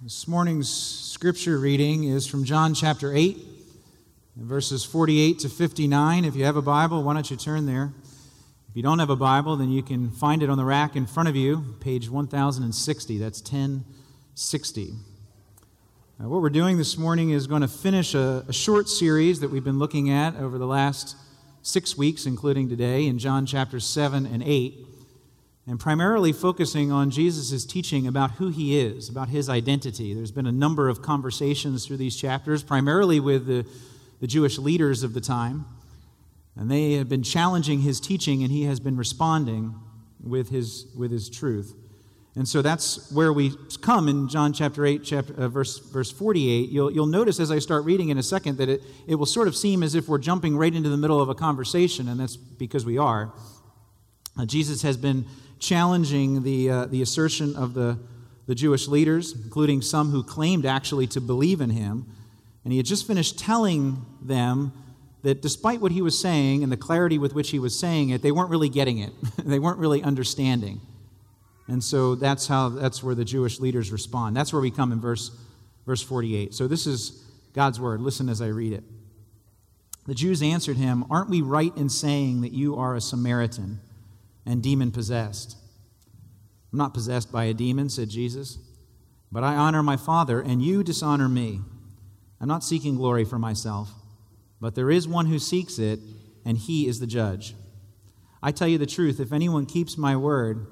This morning's scripture reading is from John chapter 8, verses 48 to 59. If you have a Bible, why don't you turn there? If you don't have a Bible, then you can find it on the rack in front of you, page 1060. That's 1060. Now, what we're doing this morning is going to finish a, a short series that we've been looking at over the last six weeks, including today, in John chapters 7 and 8 and primarily focusing on Jesus' teaching about who he is, about his identity. There's been a number of conversations through these chapters, primarily with the, the Jewish leaders of the time. And they have been challenging his teaching, and he has been responding with his, with his truth. And so that's where we come in John chapter 8, chapter, uh, verse, verse 48. You'll, you'll notice as I start reading in a second that it, it will sort of seem as if we're jumping right into the middle of a conversation, and that's because we are. Uh, Jesus has been challenging the, uh, the assertion of the, the Jewish leaders, including some who claimed actually to believe in him. And he had just finished telling them that despite what he was saying and the clarity with which he was saying it, they weren't really getting it. they weren't really understanding. And so that's how that's where the Jewish leaders respond. That's where we come in verse verse 48. So this is God's word. Listen as I read it. The Jews answered him, "Aren't we right in saying that you are a Samaritan and demon possessed. I'm not possessed by a demon, said Jesus, but I honor my Father, and you dishonor me. I'm not seeking glory for myself, but there is one who seeks it, and he is the judge. I tell you the truth if anyone keeps my word,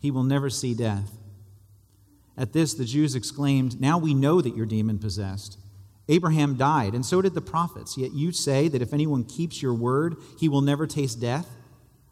he will never see death. At this, the Jews exclaimed, Now we know that you're demon possessed. Abraham died, and so did the prophets. Yet you say that if anyone keeps your word, he will never taste death.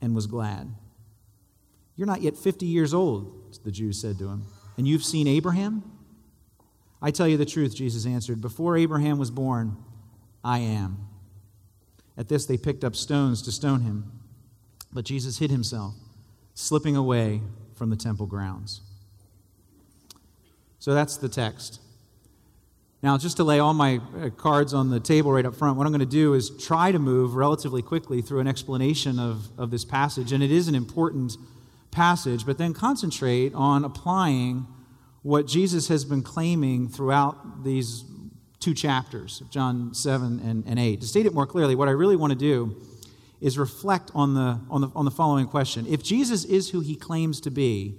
and was glad. You're not yet 50 years old, the Jews said to him, and you've seen Abraham? I tell you the truth, Jesus answered. Before Abraham was born, I am. At this, they picked up stones to stone him. But Jesus hid himself, slipping away from the temple grounds. So that's the text. Now, just to lay all my uh, cards on the table right up front, what I'm going to do is try to move relatively quickly through an explanation of, of this passage. And it is an important passage, but then concentrate on applying what Jesus has been claiming throughout these two chapters John 7 and, and 8. To state it more clearly, what I really want to do is reflect on the, on, the, on the following question If Jesus is who he claims to be,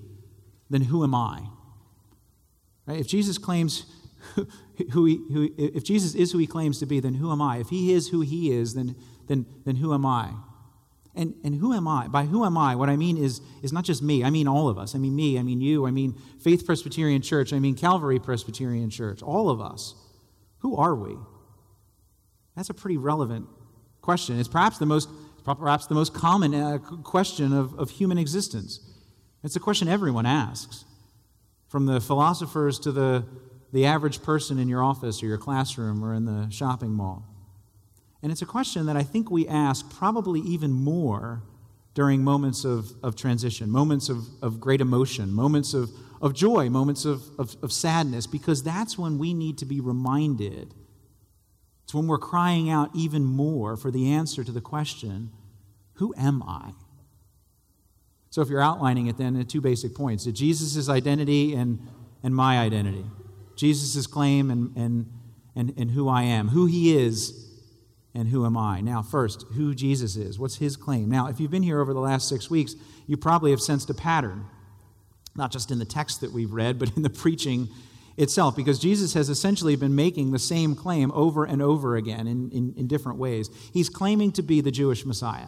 then who am I? Right? If Jesus claims who he, who, if Jesus is who he claims to be, then who am I? If he is who he is, then, then, then who am I? And, and who am I? By who am I, what I mean is, is not just me. I mean all of us. I mean me. I mean you. I mean Faith Presbyterian Church. I mean Calvary Presbyterian Church. All of us. Who are we? That's a pretty relevant question. It's perhaps the most, perhaps the most common uh, question of, of human existence. It's a question everyone asks, from the philosophers to the the average person in your office or your classroom or in the shopping mall? And it's a question that I think we ask probably even more during moments of, of transition, moments of, of great emotion, moments of, of joy, moments of, of, of sadness, because that's when we need to be reminded. It's when we're crying out even more for the answer to the question who am I? So, if you're outlining it then two basic points Jesus' identity and, and my identity. Jesus' claim and, and, and, and who I am, who he is and who am I. Now, first, who Jesus is. What's his claim? Now, if you've been here over the last six weeks, you probably have sensed a pattern, not just in the text that we've read, but in the preaching itself, because Jesus has essentially been making the same claim over and over again in, in, in different ways. He's claiming to be the Jewish Messiah.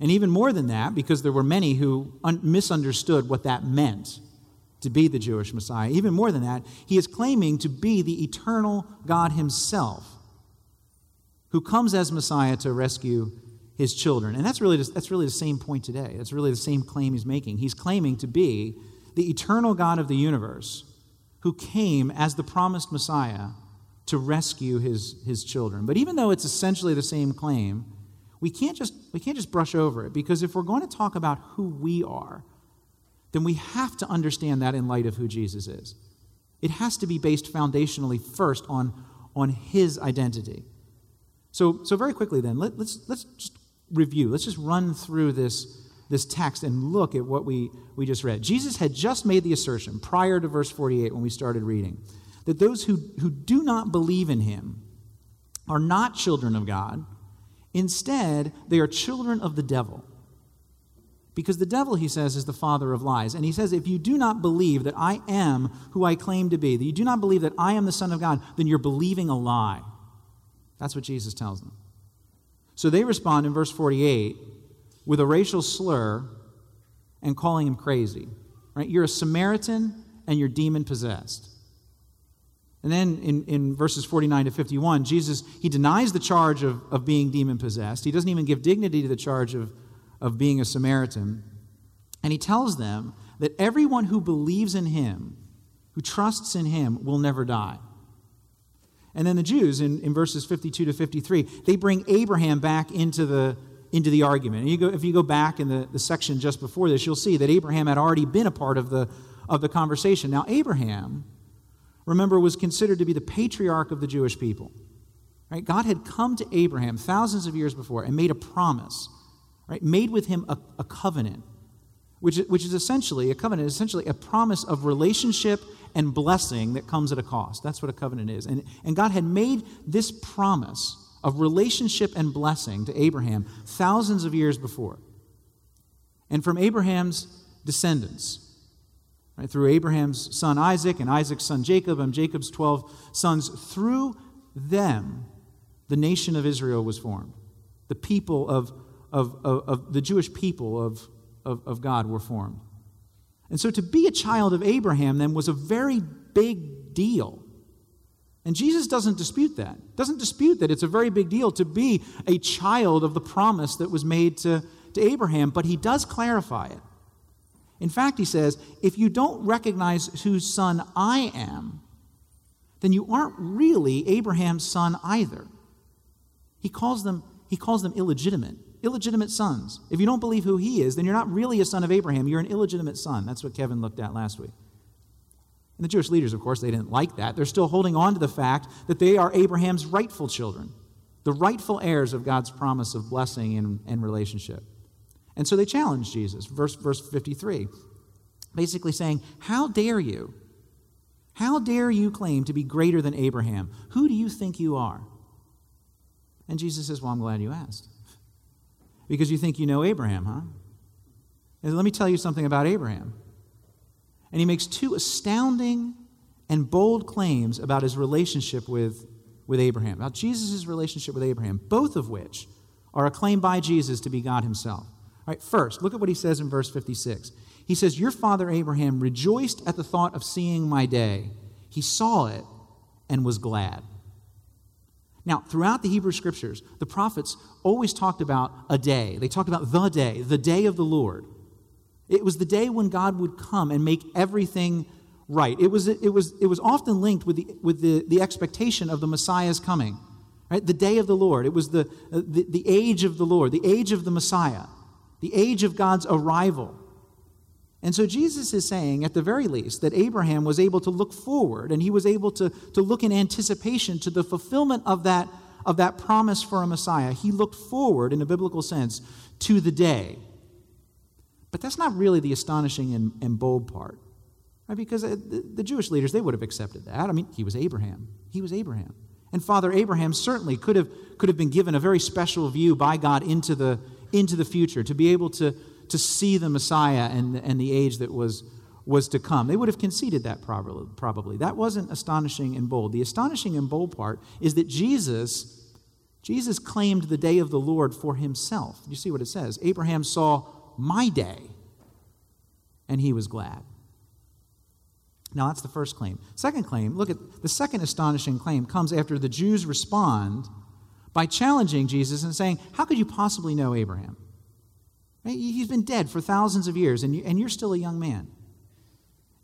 And even more than that, because there were many who un- misunderstood what that meant to be the Jewish Messiah. Even more than that, he is claiming to be the eternal God himself who comes as Messiah to rescue his children. And that's really, that's really the same point today. That's really the same claim he's making. He's claiming to be the eternal God of the universe who came as the promised Messiah to rescue his, his children. But even though it's essentially the same claim, we can't, just, we can't just brush over it because if we're going to talk about who we are, then we have to understand that in light of who Jesus is. It has to be based foundationally first on, on his identity. So, so very quickly then, let, let's, let's just review. Let's just run through this, this text and look at what we, we just read. Jesus had just made the assertion prior to verse 48 when we started reading that those who, who do not believe in him are not children of God. Instead, they are children of the devil. Because the devil, he says, is the father of lies. And he says, if you do not believe that I am who I claim to be, that you do not believe that I am the Son of God, then you're believing a lie. That's what Jesus tells them. So they respond in verse 48 with a racial slur and calling him crazy. Right? You're a Samaritan and you're demon possessed. And then in, in verses 49 to 51, Jesus, he denies the charge of, of being demon possessed. He doesn't even give dignity to the charge of, of being a Samaritan. And he tells them that everyone who believes in him, who trusts in him, will never die. And then the Jews, in, in verses 52 to 53, they bring Abraham back into the, into the argument. And you go, if you go back in the, the section just before this, you'll see that Abraham had already been a part of the, of the conversation. Now, Abraham, remember, was considered to be the patriarch of the Jewish people. Right? God had come to Abraham thousands of years before and made a promise, right? made with him a, a covenant, which, which is essentially a covenant, essentially a promise of relationship and blessing that comes at a cost. That's what a covenant is. And, and God had made this promise of relationship and blessing to Abraham thousands of years before. And from Abraham's descendants, right, through Abraham's son Isaac and Isaac's son Jacob and Jacob's 12 sons, through them, the nation of Israel was formed. The people of, of, of, of the Jewish people of, of, of God were formed. And so to be a child of Abraham then was a very big deal. And Jesus doesn't dispute that. Doesn't dispute that it's a very big deal to be a child of the promise that was made to, to Abraham, but he does clarify it. In fact, he says, if you don't recognize whose son I am, then you aren't really Abraham's son either. He calls them, he calls them illegitimate illegitimate sons. If you don't believe who he is, then you're not really a son of Abraham. You're an illegitimate son. That's what Kevin looked at last week. And the Jewish leaders, of course, they didn't like that. They're still holding on to the fact that they are Abraham's rightful children, the rightful heirs of God's promise of blessing and, and relationship. And so they challenge Jesus, verse, verse 53, basically saying, How dare you? How dare you claim to be greater than Abraham? Who do you think you are? And Jesus says, Well, I'm glad you asked because you think you know Abraham, huh? And let me tell you something about Abraham. And he makes two astounding and bold claims about his relationship with, with Abraham, about Jesus' relationship with Abraham, both of which are acclaimed by Jesus to be God himself. All right, first, look at what he says in verse 56. He says, Your father Abraham rejoiced at the thought of seeing my day. He saw it and was glad. Now, throughout the Hebrew scriptures, the prophets always talked about a day. They talked about the day, the day of the Lord. It was the day when God would come and make everything right. It was, it was, it was often linked with, the, with the, the expectation of the Messiah's coming. Right? The day of the Lord. It was the, the, the age of the Lord, the age of the Messiah, the age of God's arrival. And so Jesus is saying, at the very least, that Abraham was able to look forward and he was able to, to look in anticipation to the fulfillment of that, of that promise for a Messiah. He looked forward, in a biblical sense, to the day. But that's not really the astonishing and, and bold part, right? Because uh, the, the Jewish leaders, they would have accepted that. I mean, he was Abraham. He was Abraham. And Father Abraham certainly could have, could have been given a very special view by God into the, into the future, to be able to to see the Messiah and, and the age that was, was to come. They would have conceded that probably, probably. That wasn't astonishing and bold. The astonishing and bold part is that Jesus, Jesus claimed the day of the Lord for himself. You see what it says? Abraham saw my day, and he was glad. Now, that's the first claim. Second claim, look at the second astonishing claim comes after the Jews respond by challenging Jesus and saying, How could you possibly know Abraham? He's been dead for thousands of years, and, you, and you're still a young man.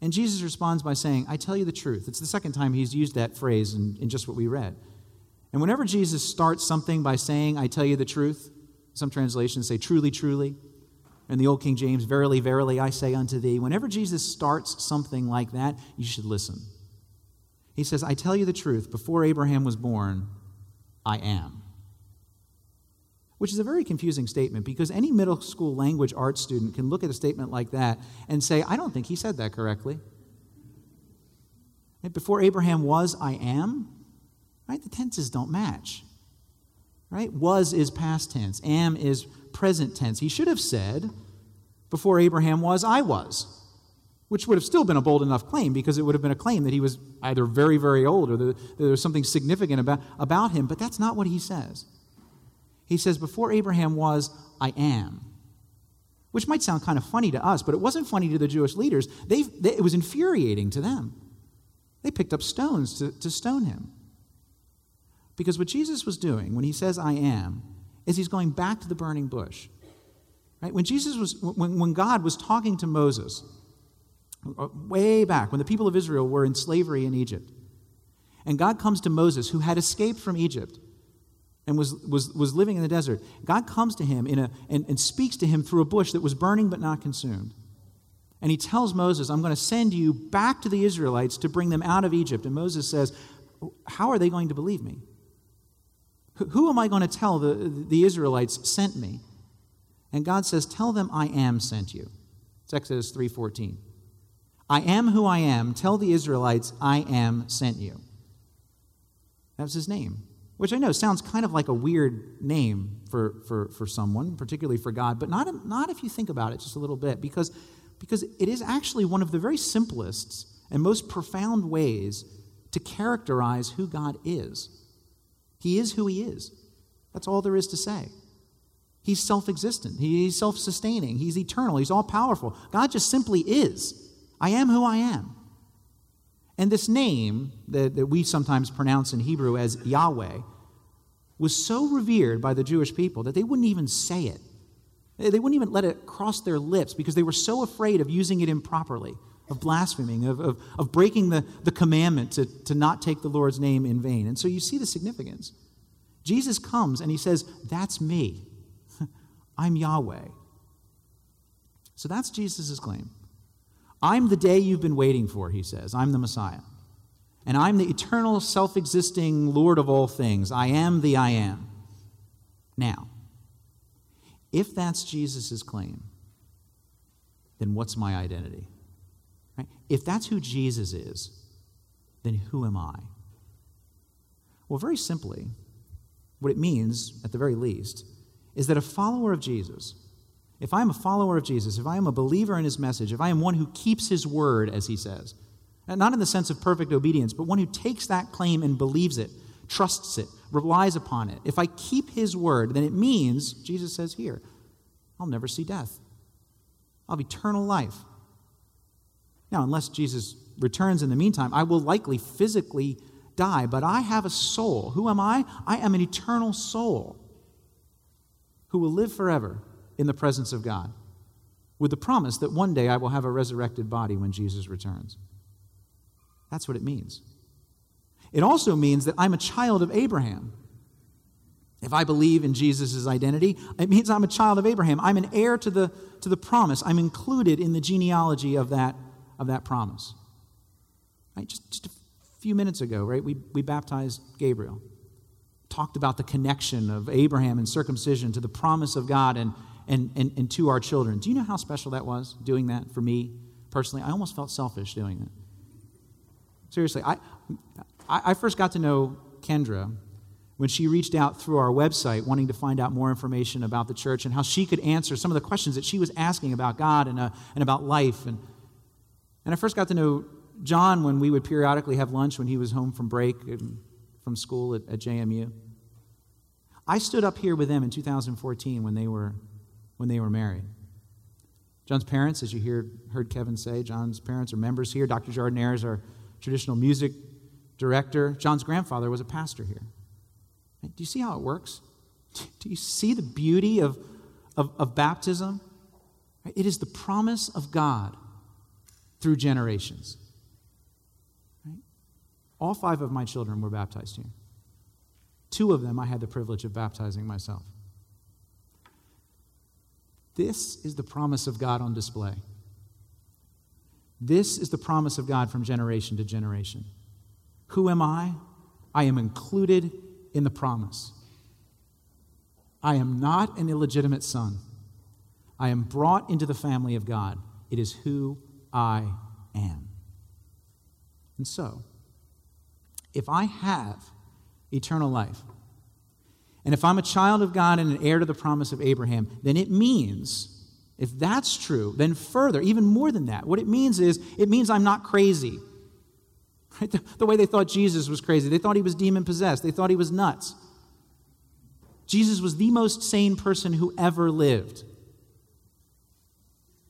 And Jesus responds by saying, I tell you the truth. It's the second time he's used that phrase in, in just what we read. And whenever Jesus starts something by saying, I tell you the truth, some translations say, truly, truly. And the Old King James, verily, verily, I say unto thee. Whenever Jesus starts something like that, you should listen. He says, I tell you the truth, before Abraham was born, I am. Which is a very confusing statement because any middle school language arts student can look at a statement like that and say, I don't think he said that correctly. Before Abraham was, I am, right? The tenses don't match. Right? Was is past tense, am is present tense. He should have said, Before Abraham was, I was, which would have still been a bold enough claim because it would have been a claim that he was either very, very old or that there was something significant about, about him, but that's not what he says. He says, Before Abraham was, I am. Which might sound kind of funny to us, but it wasn't funny to the Jewish leaders. They, it was infuriating to them. They picked up stones to, to stone him. Because what Jesus was doing when he says, I am, is he's going back to the burning bush. Right? When Jesus was, when, when God was talking to Moses, uh, way back, when the people of Israel were in slavery in Egypt, and God comes to Moses, who had escaped from Egypt and was, was, was living in the desert, God comes to him in a, and, and speaks to him through a bush that was burning but not consumed. And he tells Moses, I'm going to send you back to the Israelites to bring them out of Egypt. And Moses says, How are they going to believe me? Who am I going to tell the, the Israelites sent me? And God says, Tell them I am sent you. It's Exodus 3:14. I am who I am. Tell the Israelites I am sent you. That was his name, which I know sounds kind of like a weird name for, for, for someone, particularly for God, but not, not if you think about it just a little bit, because, because it is actually one of the very simplest and most profound ways to characterize who God is. He is who He is. That's all there is to say. He's self existent, He's self sustaining, He's eternal, He's all powerful. God just simply is. I am who I am. And this name that, that we sometimes pronounce in Hebrew as Yahweh was so revered by the Jewish people that they wouldn't even say it. They wouldn't even let it cross their lips because they were so afraid of using it improperly, of blaspheming, of, of, of breaking the, the commandment to, to not take the Lord's name in vain. And so you see the significance. Jesus comes and he says, That's me. I'm Yahweh. So that's Jesus' claim. I'm the day you've been waiting for, he says. I'm the Messiah. And I'm the eternal, self existing Lord of all things. I am the I am. Now, if that's Jesus' claim, then what's my identity? Right? If that's who Jesus is, then who am I? Well, very simply, what it means, at the very least, is that a follower of Jesus, if I am a follower of Jesus, if I am a believer in his message, if I am one who keeps his word, as he says, not in the sense of perfect obedience, but one who takes that claim and believes it, trusts it, relies upon it, if I keep his word, then it means, Jesus says here, I'll never see death. I'll have eternal life. Now, unless Jesus returns in the meantime, I will likely physically die, but I have a soul. Who am I? I am an eternal soul who will live forever in the presence of God, with the promise that one day I will have a resurrected body when Jesus returns. That's what it means. It also means that I'm a child of Abraham. If I believe in Jesus' identity, it means I'm a child of Abraham. I'm an heir to the, to the promise. I'm included in the genealogy of that, of that promise. Right? Just, just a few minutes ago, right, we, we baptized Gabriel. Talked about the connection of Abraham and circumcision to the promise of God and, and, and, and to our children. Do you know how special that was, doing that for me personally? I almost felt selfish doing it. Seriously, I, I first got to know Kendra when she reached out through our website wanting to find out more information about the church and how she could answer some of the questions that she was asking about God and, uh, and about life. And, and I first got to know John when we would periodically have lunch when he was home from break from school at, at JMU. I stood up here with them in 2014 when they were when they were married. John's parents, as you hear, heard Kevin say, John's parents are members here. Dr. Jardinier is our traditional music director. John's grandfather was a pastor here. Do you see how it works? Do you see the beauty of, of, of baptism? It is the promise of God through generations. All five of my children were baptized here. Two of them I had the privilege of baptizing myself. This is the promise of God on display. This is the promise of God from generation to generation. Who am I? I am included in the promise. I am not an illegitimate son. I am brought into the family of God. It is who I am. And so, if I have eternal life. And if I'm a child of God and an heir to the promise of Abraham, then it means, if that's true, then further, even more than that, what it means is it means I'm not crazy. Right? The, the way they thought Jesus was crazy, they thought he was demon possessed, they thought he was nuts. Jesus was the most sane person who ever lived.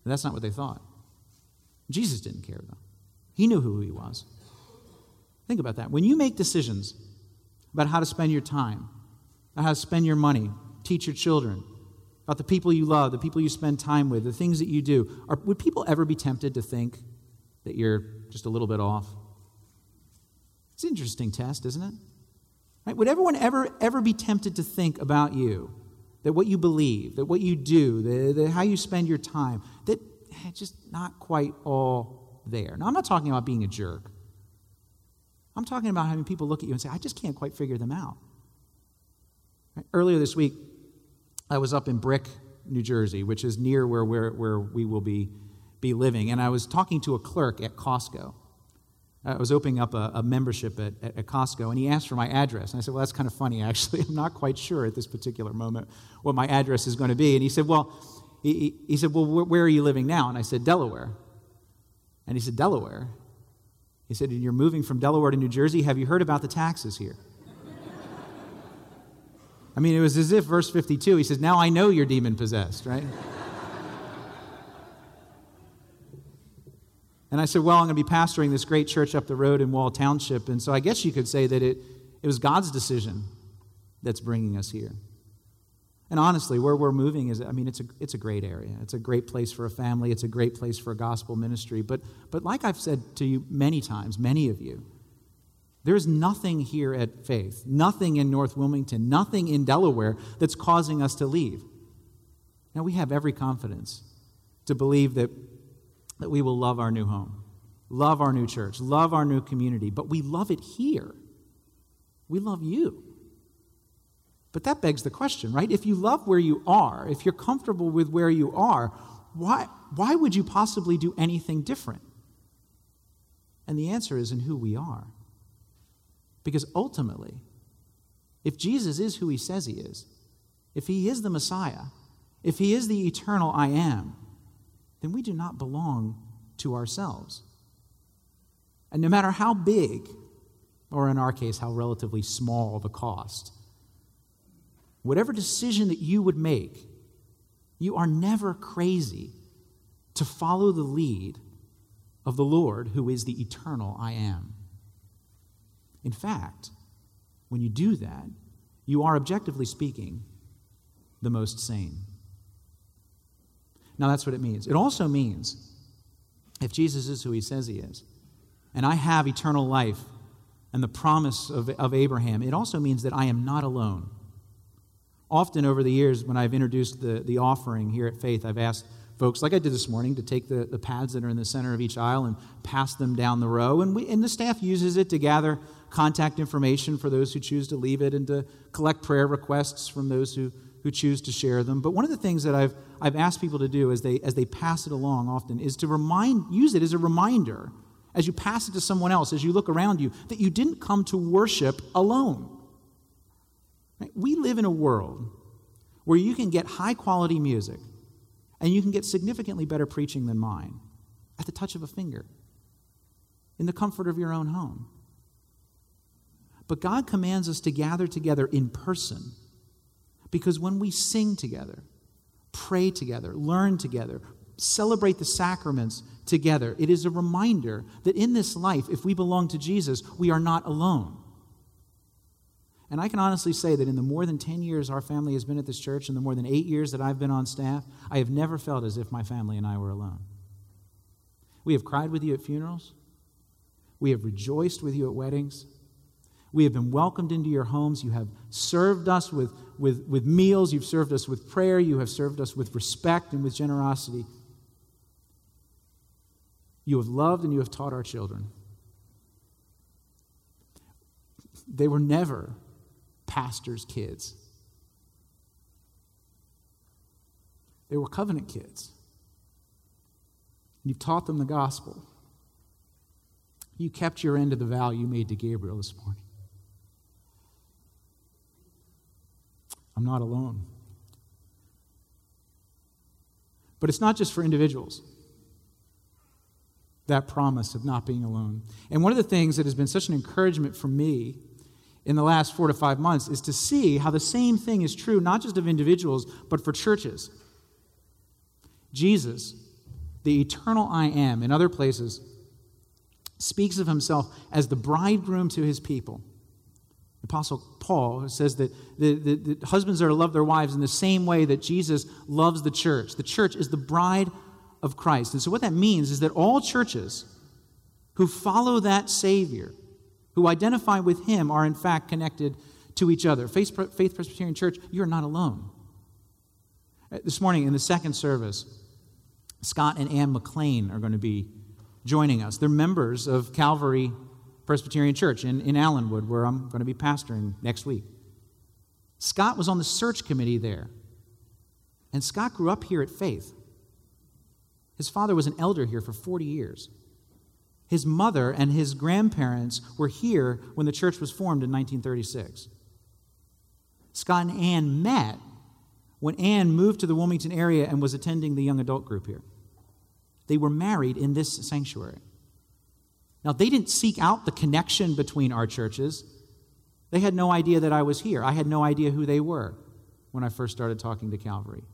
That's not what they thought. Jesus didn't care, though. He knew who he was. Think about that. When you make decisions about how to spend your time, how to spend your money, teach your children, about the people you love, the people you spend time with, the things that you do. Are, would people ever be tempted to think that you're just a little bit off? It's an interesting test, isn't it? Right? Would everyone ever, ever be tempted to think about you, that what you believe, that what you do, the, the, how you spend your time, that eh, just not quite all there? Now, I'm not talking about being a jerk. I'm talking about having people look at you and say, I just can't quite figure them out. Earlier this week, I was up in Brick, New Jersey, which is near where, where, where we will be, be living, and I was talking to a clerk at Costco. I was opening up a, a membership at, at, at, Costco, and he asked for my address. And I said, Well, that's kind of funny, actually. I'm not quite sure at this particular moment what my address is going to be. And he said, Well, he, he said, Well, where are you living now? And I said, Delaware. And he said, Delaware? He said, You're moving from Delaware to New Jersey. Have you heard about the taxes here? I mean, it was as if, verse 52, he says, Now I know you're demon possessed, right? and I said, Well, I'm going to be pastoring this great church up the road in Wall Township. And so I guess you could say that it, it was God's decision that's bringing us here. And honestly, where we're moving is, I mean, it's a, it's a great area. It's a great place for a family. It's a great place for a gospel ministry. But, but like I've said to you many times, many of you, there's nothing here at Faith, nothing in North Wilmington, nothing in Delaware that's causing us to leave. Now, we have every confidence to believe that, that we will love our new home, love our new church, love our new community, but we love it here. We love you. But that begs the question, right? If you love where you are, if you're comfortable with where you are, why, why would you possibly do anything different? And the answer is in who we are. Because ultimately, if Jesus is who he says he is, if he is the Messiah, if he is the eternal I am, then we do not belong to ourselves. And no matter how big, or in our case, how relatively small the cost, whatever decision that you would make, you are never crazy to follow the lead of the Lord who is the eternal I am. In fact, when you do that, you are objectively speaking the most sane. Now, that's what it means. It also means if Jesus is who he says he is, and I have eternal life and the promise of, of Abraham, it also means that I am not alone. Often over the years, when I've introduced the, the offering here at Faith, I've asked folks, like I did this morning, to take the, the pads that are in the center of each aisle and pass them down the row. And, we, and the staff uses it to gather contact information for those who choose to leave it and to collect prayer requests from those who, who choose to share them. But one of the things that I've, I've asked people to do as they, as they pass it along often is to remind, use it as a reminder as you pass it to someone else, as you look around you, that you didn't come to worship alone. Right? We live in a world where you can get high quality music and you can get significantly better preaching than mine at the touch of a finger in the comfort of your own home. But God commands us to gather together in person because when we sing together, pray together, learn together, celebrate the sacraments together, it is a reminder that in this life, if we belong to Jesus, we are not alone. And I can honestly say that in the more than 10 years our family has been at this church, and the more than eight years that I've been on staff, I have never felt as if my family and I were alone. We have cried with you at funerals. We have rejoiced with you at weddings. We have been welcomed into your homes. You have served us with, with, with meals. You've served us with prayer. You have served us with respect and with generosity. You have loved and you have taught our children. They were never pastors' kids, they were covenant kids. You've taught them the gospel. You kept your end of the vow you made to Gabriel this morning. I'm not alone. But it's not just for individuals, that promise of not being alone. And one of the things that has been such an encouragement for me in the last four to five months is to see how the same thing is true, not just of individuals, but for churches. Jesus, the eternal I am, in other places, speaks of himself as the bridegroom to his people. Apostle Paul says that the, the, the, husbands are to love their wives in the same way that Jesus loves the church. The church is the bride of Christ. And so, what that means is that all churches who follow that Savior, who identify with Him, are in fact connected to each other. Faith, Faith Presbyterian Church, you're not alone. Uh, this morning in the second service, Scott and Ann McLean are going to be joining us. They're members of Calvary Presbyterian Church in, in Allenwood, where I'm going to be pastoring next week. Scott was on the search committee there. And Scott grew up here at Faith. His father was an elder here for 40 years. His mother and his grandparents were here when the church was formed in 1936. Scott and Ann met when Ann moved to the Wilmington area and was attending the young adult group here. They were married in this sanctuary. Now, they didn't seek out the connection between our churches. They had no idea that I was here. I had no idea who they were when I first started talking to Calvary.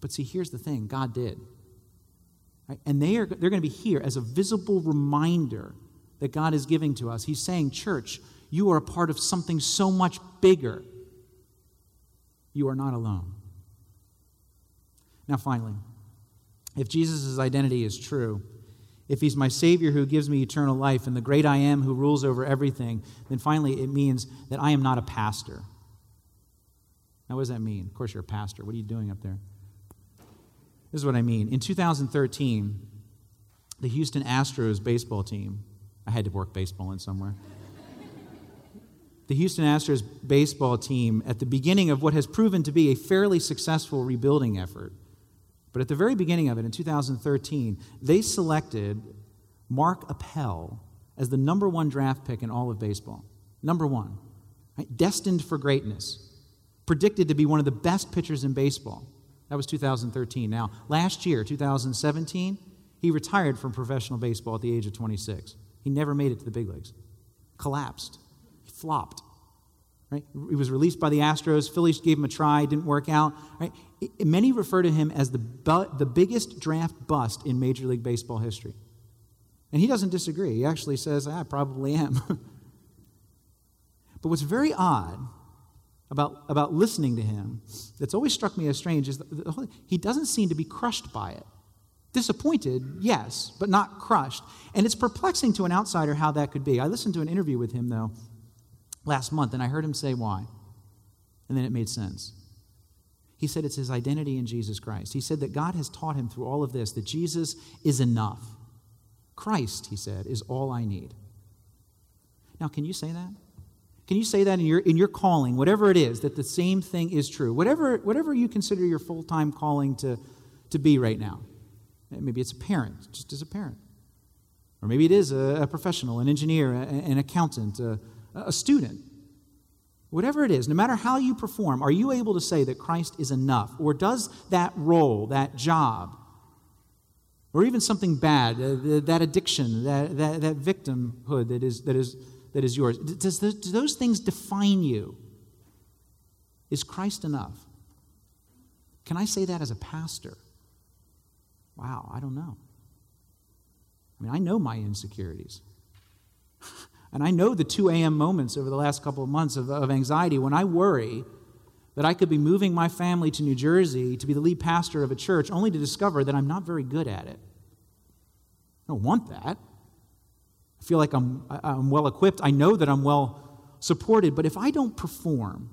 But see, here's the thing God did. Right? And they are, they're going to be here as a visible reminder that God is giving to us. He's saying, Church, you are a part of something so much bigger. You are not alone. Now, finally, if Jesus' identity is true, if he's my Savior who gives me eternal life and the great I am who rules over everything, then finally it means that I am not a pastor. Now, what does that mean? Of course, you're a pastor. What are you doing up there? This is what I mean. In 2013, the Houston Astros baseball team, I had to work baseball in somewhere. the Houston Astros baseball team, at the beginning of what has proven to be a fairly successful rebuilding effort, but at the very beginning of it, in 2013, they selected Mark Appel as the number one draft pick in all of baseball. Number one. Right? Destined for greatness. Predicted to be one of the best pitchers in baseball. That was 2013. Now, last year, 2017, he retired from professional baseball at the age of 26. He never made it to the big leagues. Collapsed. He flopped. Right? He was released by the Astros. Phillies gave him a try, didn't work out. Right? Many refer to him as the, bu- the biggest draft bust in Major League Baseball history. And he doesn't disagree. He actually says, ah, I probably am. but what's very odd about, about listening to him that's always struck me as strange is that he doesn't seem to be crushed by it. Disappointed, yes, but not crushed. And it's perplexing to an outsider how that could be. I listened to an interview with him, though, last month, and I heard him say why. And then it made sense. He said it's his identity in Jesus Christ. He said that God has taught him through all of this that Jesus is enough. Christ, he said, is all I need. Now, can you say that? Can you say that in your, in your calling, whatever it is, that the same thing is true? Whatever, whatever you consider your full time calling to, to be right now. Maybe it's a parent, just as a parent. Or maybe it is a, a professional, an engineer, a, an accountant, a, a student. Whatever it is, no matter how you perform, are you able to say that Christ is enough? Or does that role, that job, or even something bad, uh, that addiction, that, that, that victimhood that is, that, is, that is yours, does the, do those things define you? Is Christ enough? Can I say that as a pastor? Wow, I don't know. I mean, I know my insecurities. And I know the 2 a.m. moments over the last couple of months of, of anxiety when I worry that I could be moving my family to New Jersey to be the lead pastor of a church only to discover that I'm not very good at it. I don't want that. I feel like I'm, I'm well equipped. I know that I'm well supported. But if I don't perform,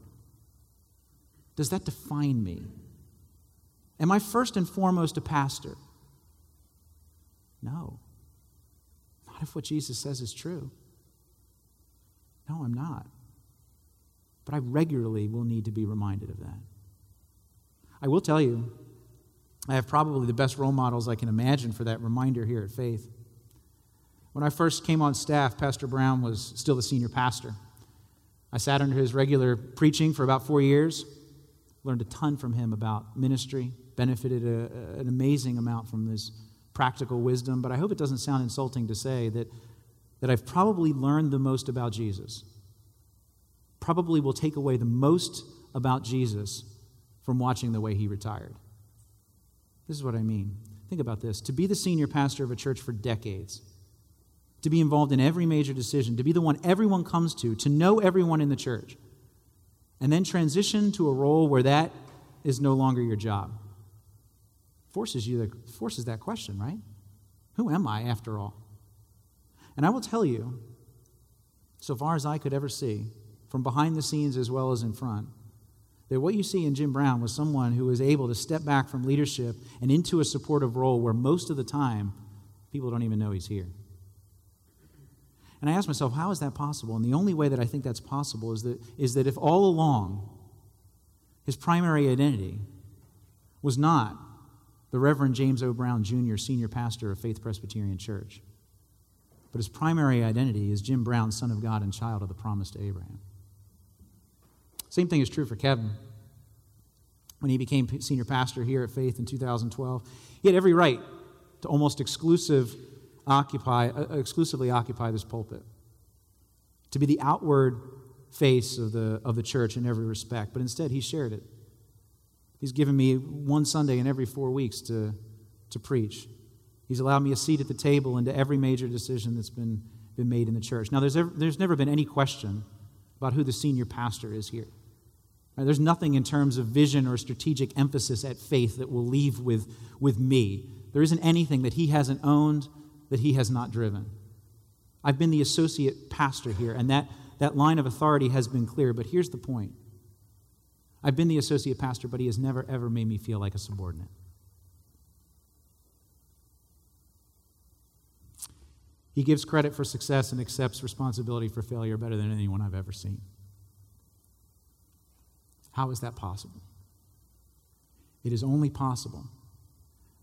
does that define me? Am I first and foremost a pastor? No. Not if what Jesus says is true. No, I'm not. But I regularly will need to be reminded of that. I will tell you, I have probably the best role models I can imagine for that reminder here at Faith. When I first came on staff, Pastor Brown was still the senior pastor. I sat under his regular preaching for about four years, learned a ton from him about ministry, benefited a, an amazing amount from his practical wisdom. But I hope it doesn't sound insulting to say that, that I've probably learned the most about Jesus. Probably will take away the most about Jesus from watching the way he retired. This is what I mean. Think about this to be the senior pastor of a church for decades, to be involved in every major decision, to be the one everyone comes to, to know everyone in the church, and then transition to a role where that is no longer your job. Forces you to, forces that question, right? Who am I after all? And I will tell you, so far as I could ever see, from behind the scenes as well as in front, that what you see in Jim Brown was someone who was able to step back from leadership and into a supportive role where most of the time people don't even know he's here. And I asked myself, how is that possible? And the only way that I think that's possible is that, is that if all along his primary identity was not the Reverend James O. Brown Jr., senior pastor of Faith Presbyterian Church, but his primary identity is Jim Brown, son of God and child of the promise to Abraham. Same thing is true for Kevin. When he became senior pastor here at Faith in 2012, he had every right to almost exclusive occupy, uh, exclusively occupy this pulpit, to be the outward face of the, of the church in every respect. But instead, he shared it. He's given me one Sunday in every four weeks to, to preach. He's allowed me a seat at the table into every major decision that's been, been made in the church. Now, there's, ever, there's never been any question about who the senior pastor is here. There's nothing in terms of vision or strategic emphasis at faith that will leave with, with me. There isn't anything that he hasn't owned, that he has not driven. I've been the associate pastor here, and that, that line of authority has been clear. But here's the point I've been the associate pastor, but he has never, ever made me feel like a subordinate. He gives credit for success and accepts responsibility for failure better than anyone I've ever seen. How is that possible? It is only possible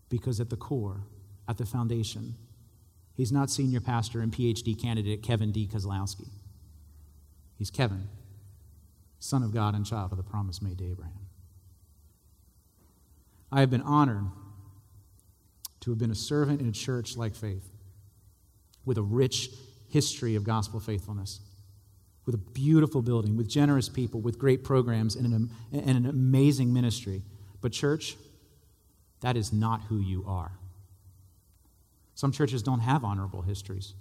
because at the core, at the foundation, he's not senior pastor and PhD candidate Kevin D. Kozlowski. He's Kevin, son of God and child of the promise made to Abraham. I have been honored to have been a servant in a church like Faith with a rich history of gospel faithfulness with a beautiful building, with generous people, with great programs, and an, and an amazing ministry. But, church, that is not who you are. Some churches don't have honorable histories.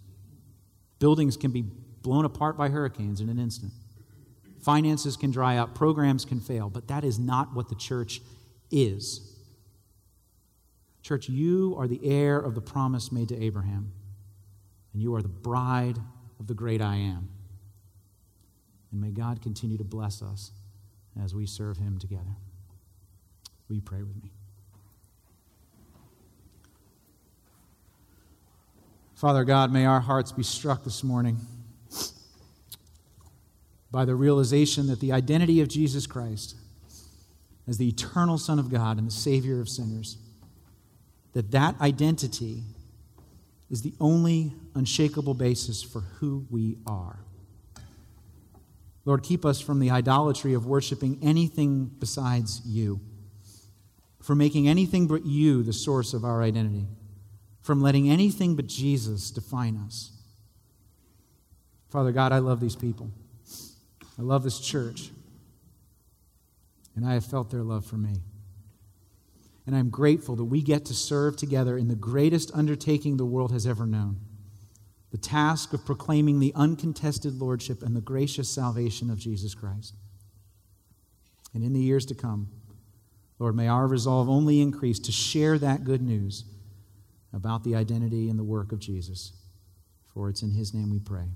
Buildings can be blown apart by hurricanes in an instant. Finances can dry up, programs can fail, but that is not what the church is. Church, you are the heir of the promise made to Abraham, and you are the bride of the great I am. And may God continue to bless us as we serve Him together. Will you pray with me? Father God, may our hearts be struck this morning by the realization that the identity of Jesus Christ as the eternal Son of God and the Savior of sinners, that that identity is the only unshakable basis for who we are. Lord, keep us from the idolatry of worshiping anything besides you, from making anything but you the source of our identity, from letting anything but Jesus define us. Father God, I love these people. I love this church. And I have felt their love for me. And I'm grateful that we get to serve together in the greatest undertaking the world has ever known the task of proclaiming the uncontested lordship and the gracious salvation of Jesus Christ. And in the years to come, Lord, may our resolve only increase to share that good news about the identity and the work of Jesus. For it's in his name we pray.